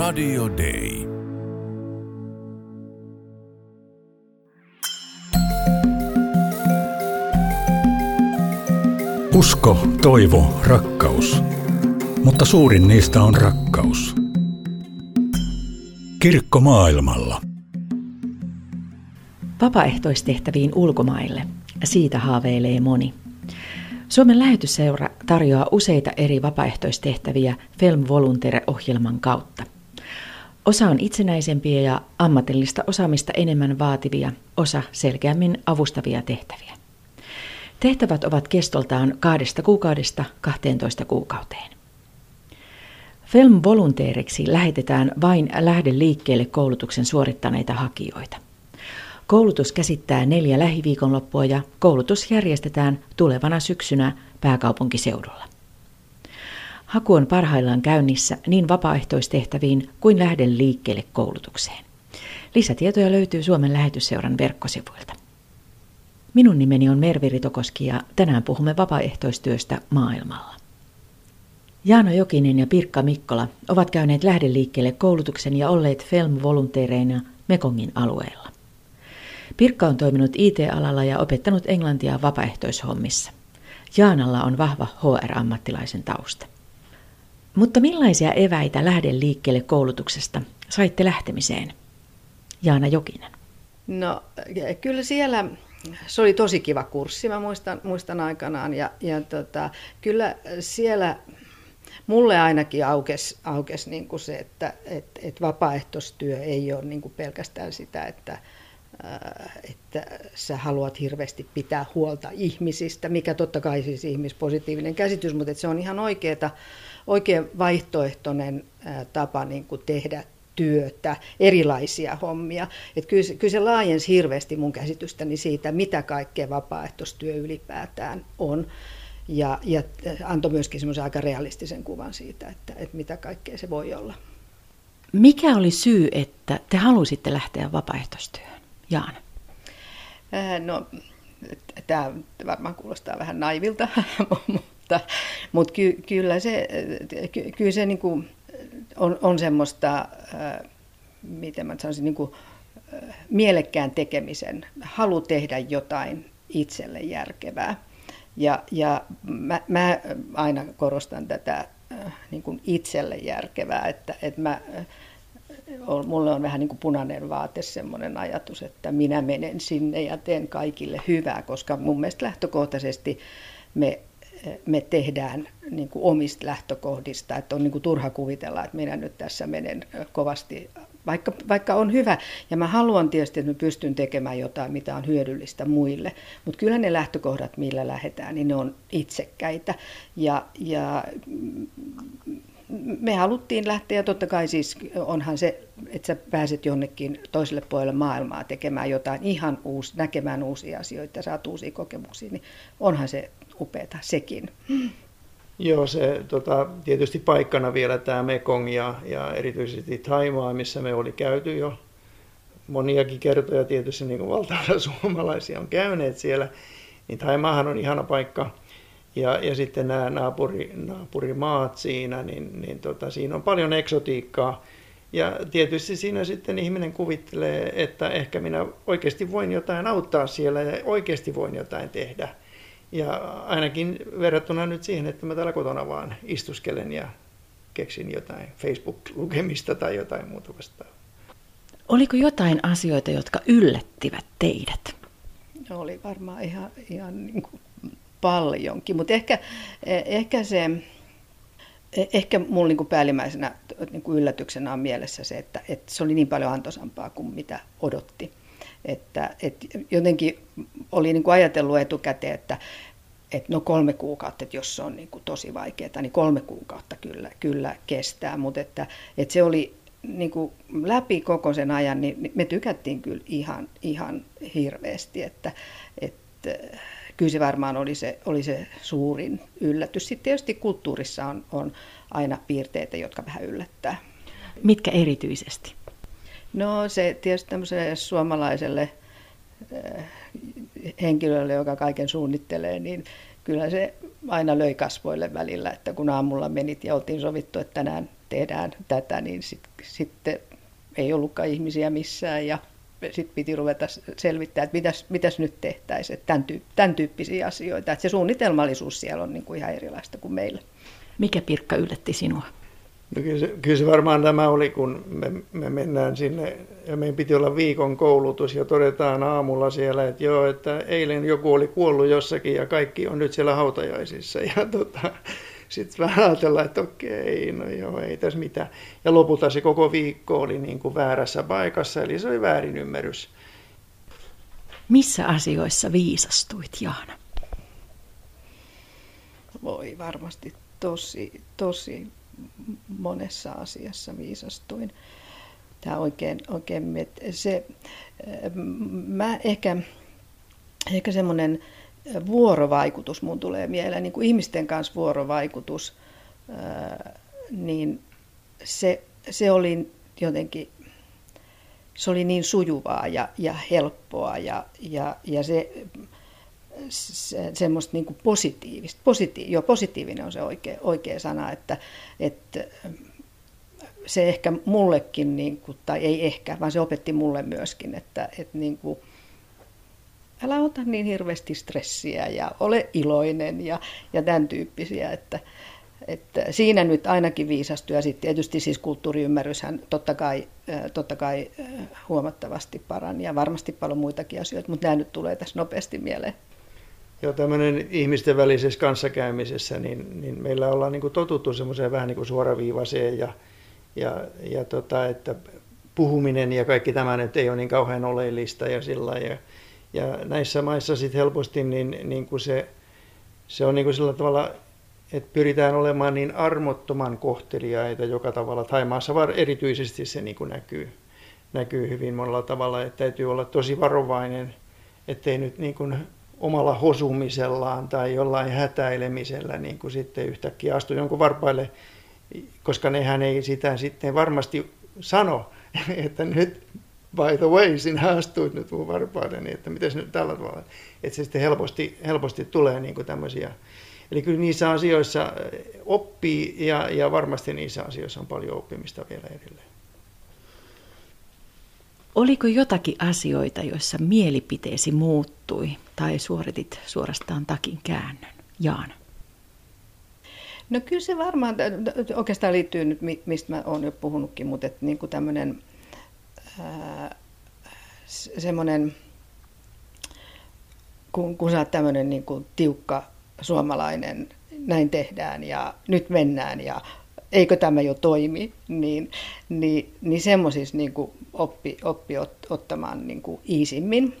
Radio Day. Usko, toivo, rakkaus. Mutta suurin niistä on rakkaus. Kirkko maailmalla. Vapaaehtoistehtäviin ulkomaille. Siitä haaveilee moni. Suomen lähetysseura tarjoaa useita eri vapaaehtoistehtäviä Film Volunteer-ohjelman kautta. Osa on itsenäisempiä ja ammatillista osaamista enemmän vaativia, osa selkeämmin avustavia tehtäviä. Tehtävät ovat kestoltaan kahdesta kuukaudesta 12 kuukauteen. Film volunteeriksi lähetetään vain lähde liikkeelle koulutuksen suorittaneita hakijoita. Koulutus käsittää neljä lähiviikonloppua ja koulutus järjestetään tulevana syksynä pääkaupunkiseudulla. Haku on parhaillaan käynnissä niin vapaaehtoistehtäviin kuin lähden liikkeelle koulutukseen. Lisätietoja löytyy Suomen lähetysseuran verkkosivuilta. Minun nimeni on Mervi Ritokoski ja tänään puhumme vapaaehtoistyöstä maailmalla. Jaano Jokinen ja Pirkka Mikkola ovat käyneet lähdeliikkeelle koulutuksen ja olleet film-volunteereina Mekongin alueella. Pirkka on toiminut IT-alalla ja opettanut englantia vapaaehtoishommissa. Jaanalla on vahva HR-ammattilaisen tausta. Mutta millaisia eväitä lähden liikkeelle koulutuksesta saitte lähtemiseen? Jaana Jokinen. No kyllä siellä, se oli tosi kiva kurssi, mä muistan, muistan aikanaan. Ja, ja tota, kyllä siellä mulle ainakin aukesi aukes niin kuin se, että et, et vapaaehtoistyö ei ole niin kuin pelkästään sitä, että että sä haluat hirveästi pitää huolta ihmisistä, mikä totta kai siis ihmispositiivinen käsitys, mutta se on ihan oikeeta, oikea vaihtoehtoinen tapa niin kuin tehdä työtä, erilaisia hommia. Että kyllä, se, kyllä se laajensi hirveästi mun käsitystäni siitä, mitä kaikkea vapaaehtoistyö ylipäätään on. Ja, ja antoi myöskin semmoisen aika realistisen kuvan siitä, että, että mitä kaikkea se voi olla. Mikä oli syy, että te halusitte lähteä vapaaehtoistyöhön? Jaana? No, tämä varmaan kuulostaa vähän naivilta, mutta, mutta ky, kyllä se, ky, kyllä se niin kuin on, on semmoista, äh, miten mä sanoisin, niin kuin, äh, mielekkään tekemisen, halu tehdä jotain itselle järkevää. Ja, ja mä, mä aina korostan tätä niin kuin itselle järkevää, että, että mä mulle on vähän niin kuin punainen vaate semmoinen ajatus, että minä menen sinne ja teen kaikille hyvää, koska mun mielestä lähtökohtaisesti me, me tehdään niin kuin omista lähtökohdista, että on niin kuin turha kuvitella, että minä nyt tässä menen kovasti, vaikka, vaikka on hyvä. Ja mä haluan tietysti, että mä pystyn tekemään jotain, mitä on hyödyllistä muille, mutta kyllä ne lähtökohdat, millä lähdetään, niin ne on itsekkäitä. Ja, ja me haluttiin lähteä, totta kai siis onhan se, että sä pääset jonnekin toiselle puolelle maailmaa tekemään jotain ihan uusi, näkemään uusia asioita ja saat uusia kokemuksia, niin onhan se upeata sekin. Joo, se tota, tietysti paikkana vielä tämä Mekong ja, ja erityisesti Taimaa, missä me oli käyty jo moniakin kertoja, tietysti niin kuin valtaosa suomalaisia on käyneet siellä, niin Taimaahan on ihana paikka ja, ja sitten nämä naapuri, naapurimaat siinä, niin, niin tota, siinä on paljon eksotiikkaa. Ja tietysti siinä sitten ihminen kuvittelee, että ehkä minä oikeasti voin jotain auttaa siellä ja oikeasti voin jotain tehdä. Ja ainakin verrattuna nyt siihen, että mä täällä kotona vaan istuskelen ja keksin jotain Facebook-lukemista tai jotain muuta vastaavaa. Oliko jotain asioita, jotka yllättivät teidät? Oli varmaan ihan, ihan niin kuin paljonkin, mutta ehkä, ehkä se, ehkä mulla niin kuin päällimmäisenä niin kuin yllätyksenä on mielessä se, että, että se oli niin paljon antoisampaa kuin mitä odotti. Että, että jotenkin oli niin kuin ajatellut etukäteen, että, että no kolme kuukautta, että jos se on niin kuin tosi vaikeaa, niin kolme kuukautta kyllä, kyllä kestää, mutta että, että se oli niin kuin läpi koko sen ajan, niin me tykättiin kyllä ihan, ihan hirveästi, että, että kyllä se varmaan oli se, oli se suurin yllätys. Sitten tietysti kulttuurissa on, on aina piirteitä, jotka vähän yllättää. Mitkä erityisesti? No se tietysti tämmöiselle suomalaiselle äh, henkilölle, joka kaiken suunnittelee, niin kyllä se aina löi kasvoille välillä, että kun aamulla menit ja oltiin sovittu, että tänään tehdään tätä, niin sitten sit ei ollutkaan ihmisiä missään ja sitten piti ruveta selvittää, että mitäs, mitäs nyt tehtäisiin, että tämän, tyyp, tämän tyyppisiä asioita. Että se suunnitelmallisuus siellä on niin kuin ihan erilaista kuin meillä. Mikä Pirkka yllätti sinua? No kyllä, se, kyllä se varmaan tämä oli, kun me, me mennään sinne ja meidän piti olla viikon koulutus ja todetaan aamulla siellä, että joo, että eilen joku oli kuollut jossakin ja kaikki on nyt siellä hautajaisissa. Ja tota, sitten vähän ajatellaan, että okei, no joo, ei tässä mitään. Ja lopulta se koko viikko oli niin kuin väärässä paikassa, eli se oli väärin ymmärrys. Missä asioissa viisastuit, Jaana? Voi varmasti tosi, tosi monessa asiassa viisastuin. Tämä oikein, oikein se, mä ehkä, ehkä semmoinen vuorovaikutus mun tulee mieleen, niin kuin ihmisten kanssa vuorovaikutus, niin se, se oli jotenkin, se oli niin sujuvaa ja, ja helppoa ja, ja, ja se, se, semmoista niin positiivista, positiiv, jo positiivinen on se oikea, oikea sana, että, että se ehkä mullekin, niin kuin, tai ei ehkä, vaan se opetti mulle myöskin, että, että niin kuin, älä ota niin hirveästi stressiä ja ole iloinen ja, ja tämän tyyppisiä, että, että siinä nyt ainakin viisastui ja sitten tietysti siis kulttuuriymmärryshän totta kai, totta kai huomattavasti parani ja varmasti paljon muitakin asioita, mutta nämä nyt tulee tässä nopeasti mieleen. Joo, tämmöinen ihmisten välisessä kanssakäymisessä, niin, niin meillä ollaan niin kuin totuttu semmoiseen vähän niin kuin suoraviivaiseen ja, ja, ja tota, että puhuminen ja kaikki tämä nyt ei ole niin kauhean oleellista ja sillä ja, ja näissä maissa sitten helposti niin, niin kuin se, se on niin kuin sillä tavalla, että pyritään olemaan niin armottoman kohteliaita joka tavalla. Taimaassa erityisesti se niin kuin näkyy, näkyy hyvin monella tavalla, että täytyy olla tosi varovainen, ettei nyt niin kuin omalla hosumisellaan tai jollain hätäilemisellä niin kuin sitten yhtäkkiä astu jonkun varpaille, koska nehän ei sitä sitten varmasti sano, että nyt by the way, sinä astuit nyt mun varpaille, niin että miten nyt tällä tavalla. Että se sitten helposti, helposti tulee niin kuin tämmöisiä. Eli kyllä niissä asioissa oppii ja, ja varmasti niissä asioissa on paljon oppimista vielä edelleen. Oliko jotakin asioita, joissa mielipiteesi muuttui tai suoritit suorastaan takin käännön? Jaana. No kyllä se varmaan, oikeastaan liittyy nyt, mistä mä oon jo puhunutkin, mutta että niin kuin tämmöinen semmoinen, kun, kun sä oot tämmöinen niin kuin tiukka suomalainen, näin tehdään ja nyt mennään ja eikö tämä jo toimi, niin, niin, niin semmoisissa niin oppi, oppi ot, ottamaan niin kuin iisimmin.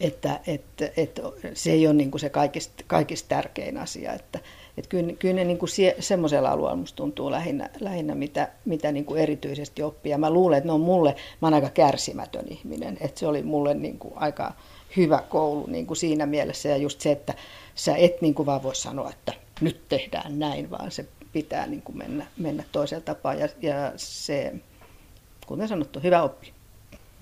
Että, että, että se ei ole niin kuin se kaikista, kaikista tärkein asia. Että, että kyllä, kyllä ne niin kuin sie, semmoisella alueella musta tuntuu lähinnä, lähinnä mitä, mitä niin kuin erityisesti oppii. Ja mä luulen, että ne on mulle, mä oon aika kärsimätön ihminen. Että se oli mulle niin kuin aika hyvä koulu niin kuin siinä mielessä. Ja just se, että sä et niin kuin vaan voi sanoa, että nyt tehdään näin, vaan se pitää niin kuin mennä, mennä toisella tapaa. Ja, ja se, kuten sanottu, hyvä oppi.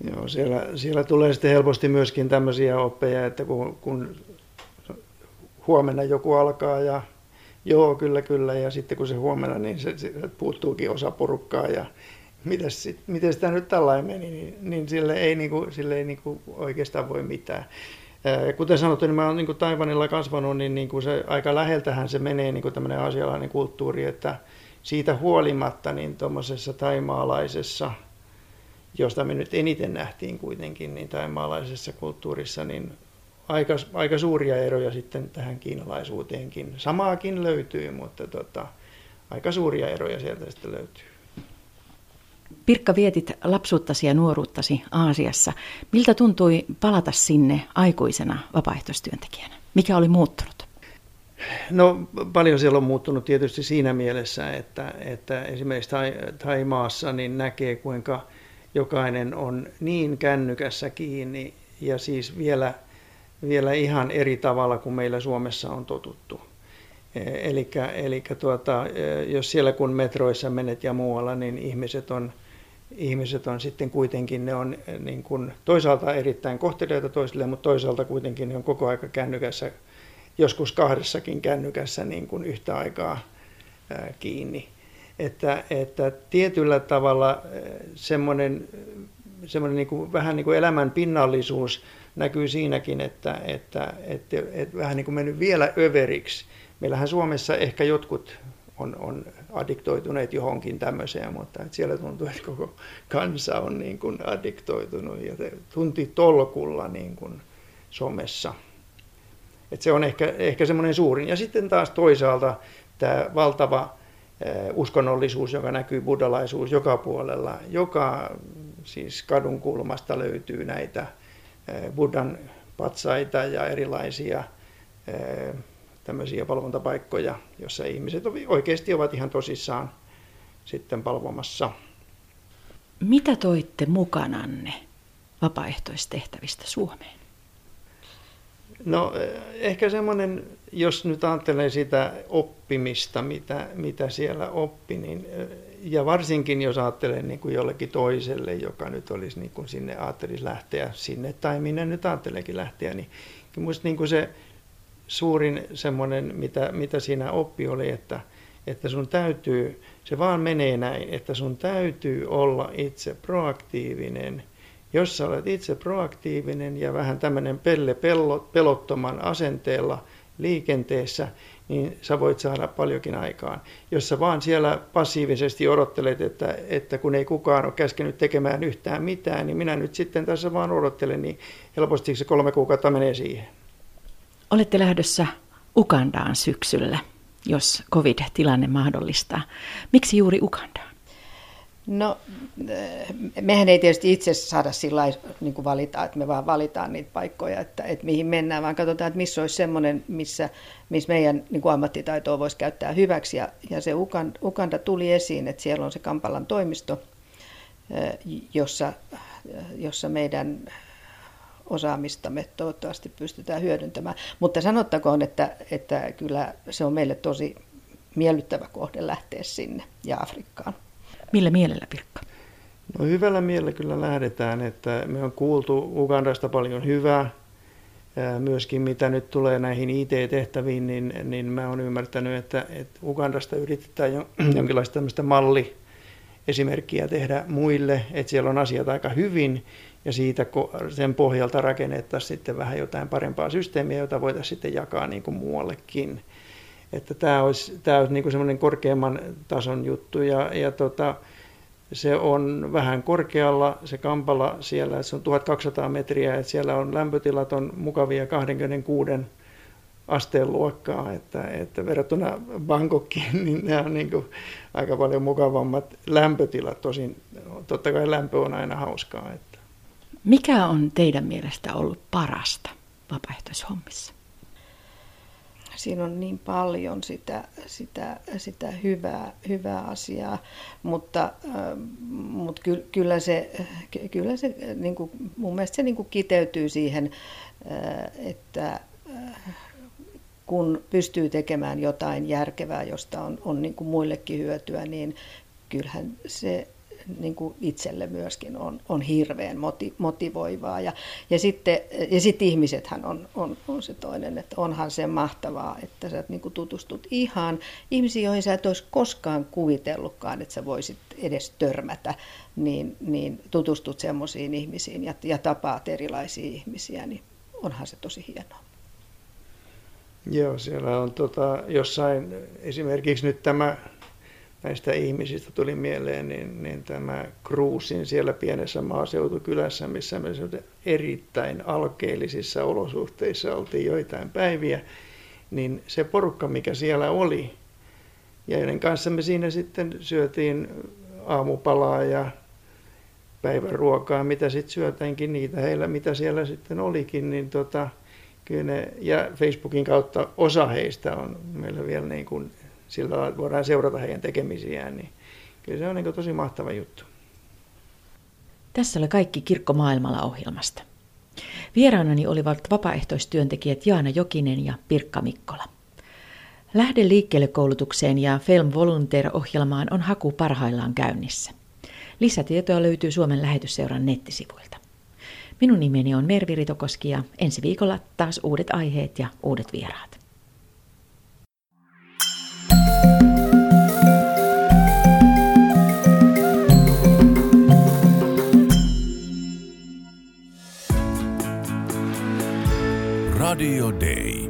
Joo, siellä, siellä tulee sitten helposti myöskin tämmöisiä oppeja, että kun, kun huomenna joku alkaa ja joo, kyllä, kyllä, ja sitten kun se huomenna, niin se, se puuttuukin osa porukkaa ja miten sitä nyt tällainen meni, niin, niin sille ei, kuin, sille ei niin kuin oikeastaan voi mitään. Kuten sanottu, niin mä olen niin Taivanilla kasvanut, niin, niin kuin se, aika läheltähän se menee niin tämmöinen asialainen kulttuuri, että siitä huolimatta niin tuommoisessa taimaalaisessa, josta me nyt eniten nähtiin kuitenkin, niin taimaalaisessa kulttuurissa, niin aika, aika suuria eroja sitten tähän kiinalaisuuteenkin. Samaakin löytyy, mutta tota, aika suuria eroja sieltä sitten löytyy. Pirkka, vietit lapsuuttasi ja nuoruuttasi Aasiassa. Miltä tuntui palata sinne aikuisena vapaaehtoistyöntekijänä? Mikä oli muuttunut? No paljon siellä on muuttunut tietysti siinä mielessä, että, että esimerkiksi Thaimaassa niin näkee kuinka jokainen on niin kännykässä kiinni ja siis vielä, vielä ihan eri tavalla kuin meillä Suomessa on totuttu. Eli tuota, jos siellä kun metroissa menet ja muualla, niin ihmiset on, ihmiset on sitten kuitenkin, ne on niin kuin toisaalta erittäin kohteliaita toisille, mutta toisaalta kuitenkin ne on koko aika kännykässä, joskus kahdessakin kännykässä niin kuin yhtä aikaa kiinni. että, että tietyllä tavalla semmoinen, semmoinen niin kuin, vähän niin kuin elämän pinnallisuus näkyy siinäkin, että, että, että, että, että vähän niin kuin mennyt vielä överiksi. Meillähän Suomessa ehkä jotkut on, on addiktoituneet johonkin tämmöiseen, mutta että siellä tuntuu, että koko kansa on niin kuin addiktoitunut ja tunti tolkulla niin kuin somessa. Että se on ehkä, ehkä semmoinen suurin. Ja sitten taas toisaalta tämä valtava uskonnollisuus, joka näkyy buddhalaisuus joka puolella. Joka siis kadun kulmasta löytyy näitä buddhan patsaita ja erilaisia tämmöisiä palvontapaikkoja, jossa ihmiset oikeasti ovat ihan tosissaan sitten palvomassa. Mitä toitte mukananne vapaaehtoistehtävistä Suomeen? No ehkä semmoinen, jos nyt ajattelee sitä oppimista, mitä, mitä siellä oppi, niin, ja varsinkin jos ajattelee niin kuin jollekin toiselle, joka nyt olisi niin kuin sinne ajattelisi lähteä sinne, tai minne nyt ajatteleekin lähteä, niin minusta niin kuin se suurin semmoinen, mitä, mitä siinä oppi oli, että, että sun täytyy, se vaan menee näin, että sun täytyy olla itse proaktiivinen. Jos sä olet itse proaktiivinen ja vähän tämmöinen pelle pelottoman asenteella liikenteessä, niin sä voit saada paljonkin aikaan. Jos sä vaan siellä passiivisesti odottelet, että, että kun ei kukaan ole käskenyt tekemään yhtään mitään, niin minä nyt sitten tässä vaan odottelen, niin helposti se kolme kuukautta menee siihen. Olette lähdössä Ugandaan syksyllä, jos covid-tilanne mahdollistaa. Miksi juuri Ugandaan? No, eh, mehän ei tietysti itse saada sillä niin kuin valita, että me vaan valitaan niitä paikkoja, että, että mihin mennään, vaan katsotaan, että missä olisi semmoinen, missä, missä meidän niin kuin ammattitaitoa voisi käyttää hyväksi. Ja, ja se Uganda, Uganda tuli esiin, että siellä on se Kampalan toimisto, eh, jossa, jossa meidän osaamistamme toivottavasti pystytään hyödyntämään. Mutta sanottakoon, että, että kyllä se on meille tosi miellyttävä kohde lähteä sinne ja Afrikkaan. Millä mielellä, Pirkka? No hyvällä mielellä kyllä lähdetään, että me on kuultu Ugandasta paljon hyvää. Myöskin mitä nyt tulee näihin IT-tehtäviin, niin, niin mä oon ymmärtänyt, että, että Ugandasta yritetään jo, jonkinlaista tämmöistä malli esimerkkiä tehdä muille, että siellä on asiat aika hyvin ja siitä sen pohjalta rakennettaisiin sitten vähän jotain parempaa systeemiä, jota voitaisiin sitten jakaa niin kuin muuallekin. Että tämä olisi, tämä olisi niin kuin semmoinen korkeamman tason juttu ja, ja tota, se on vähän korkealla se Kampala siellä, se on 1200 metriä, että siellä on lämpötilat on mukavia 26 asteen luokkaa, että, että verrattuna Bangkokkiin, niin ne on niin kuin aika paljon mukavammat lämpötilat. Tosin totta kai lämpö on aina hauskaa. Että. Mikä on teidän mielestä ollut parasta vapaaehtoishommissa? Siinä on niin paljon sitä, sitä, sitä hyvää, hyvää asiaa, mutta, äh, mutta kyllä se, kyllä se niin kuin, mun mielestä se niin kuin kiteytyy siihen, äh, että äh, kun pystyy tekemään jotain järkevää, josta on, on niin kuin muillekin hyötyä, niin kyllähän se niin kuin itselle myöskin on, on hirveän moti, motivoivaa. Ja, ja, sitten, ja sitten ihmisethän on, on, on se toinen, että onhan se mahtavaa, että sä niin kuin tutustut ihan ihmisiin, joihin sä et olisi koskaan kuvitellutkaan, että sä voisit edes törmätä, niin, niin tutustut semmoisiin ihmisiin ja, ja tapaat erilaisia ihmisiä, niin onhan se tosi hienoa. Joo, siellä on tota, jossain esimerkiksi nyt tämä näistä ihmisistä tuli mieleen, niin, niin tämä Kruusin siellä pienessä maaseutukylässä, missä me erittäin alkeellisissa olosuhteissa oltiin joitain päiviä, niin se porukka, mikä siellä oli, ja joiden kanssa me siinä sitten syötiin aamupalaa ja päivän ruokaa, mitä sitten syötäänkin, niitä heillä, mitä siellä sitten olikin, niin tota, kyllä ne, ja Facebookin kautta osa heistä on meillä vielä niin kuin sillä voidaan seurata heidän tekemisiään, niin kyllä se on niin tosi mahtava juttu. Tässä oli kaikki Kirkko maailmalla ohjelmasta. Vieraanani olivat vapaaehtoistyöntekijät Jaana Jokinen ja Pirkka Mikkola. Lähde liikkeelle koulutukseen ja Film Volunteer-ohjelmaan on haku parhaillaan käynnissä. Lisätietoa löytyy Suomen lähetysseuran nettisivuilta. Minun nimeni on Mervi Ritokoski ja ensi viikolla taas uudet aiheet ja uudet vieraat. Radio Day.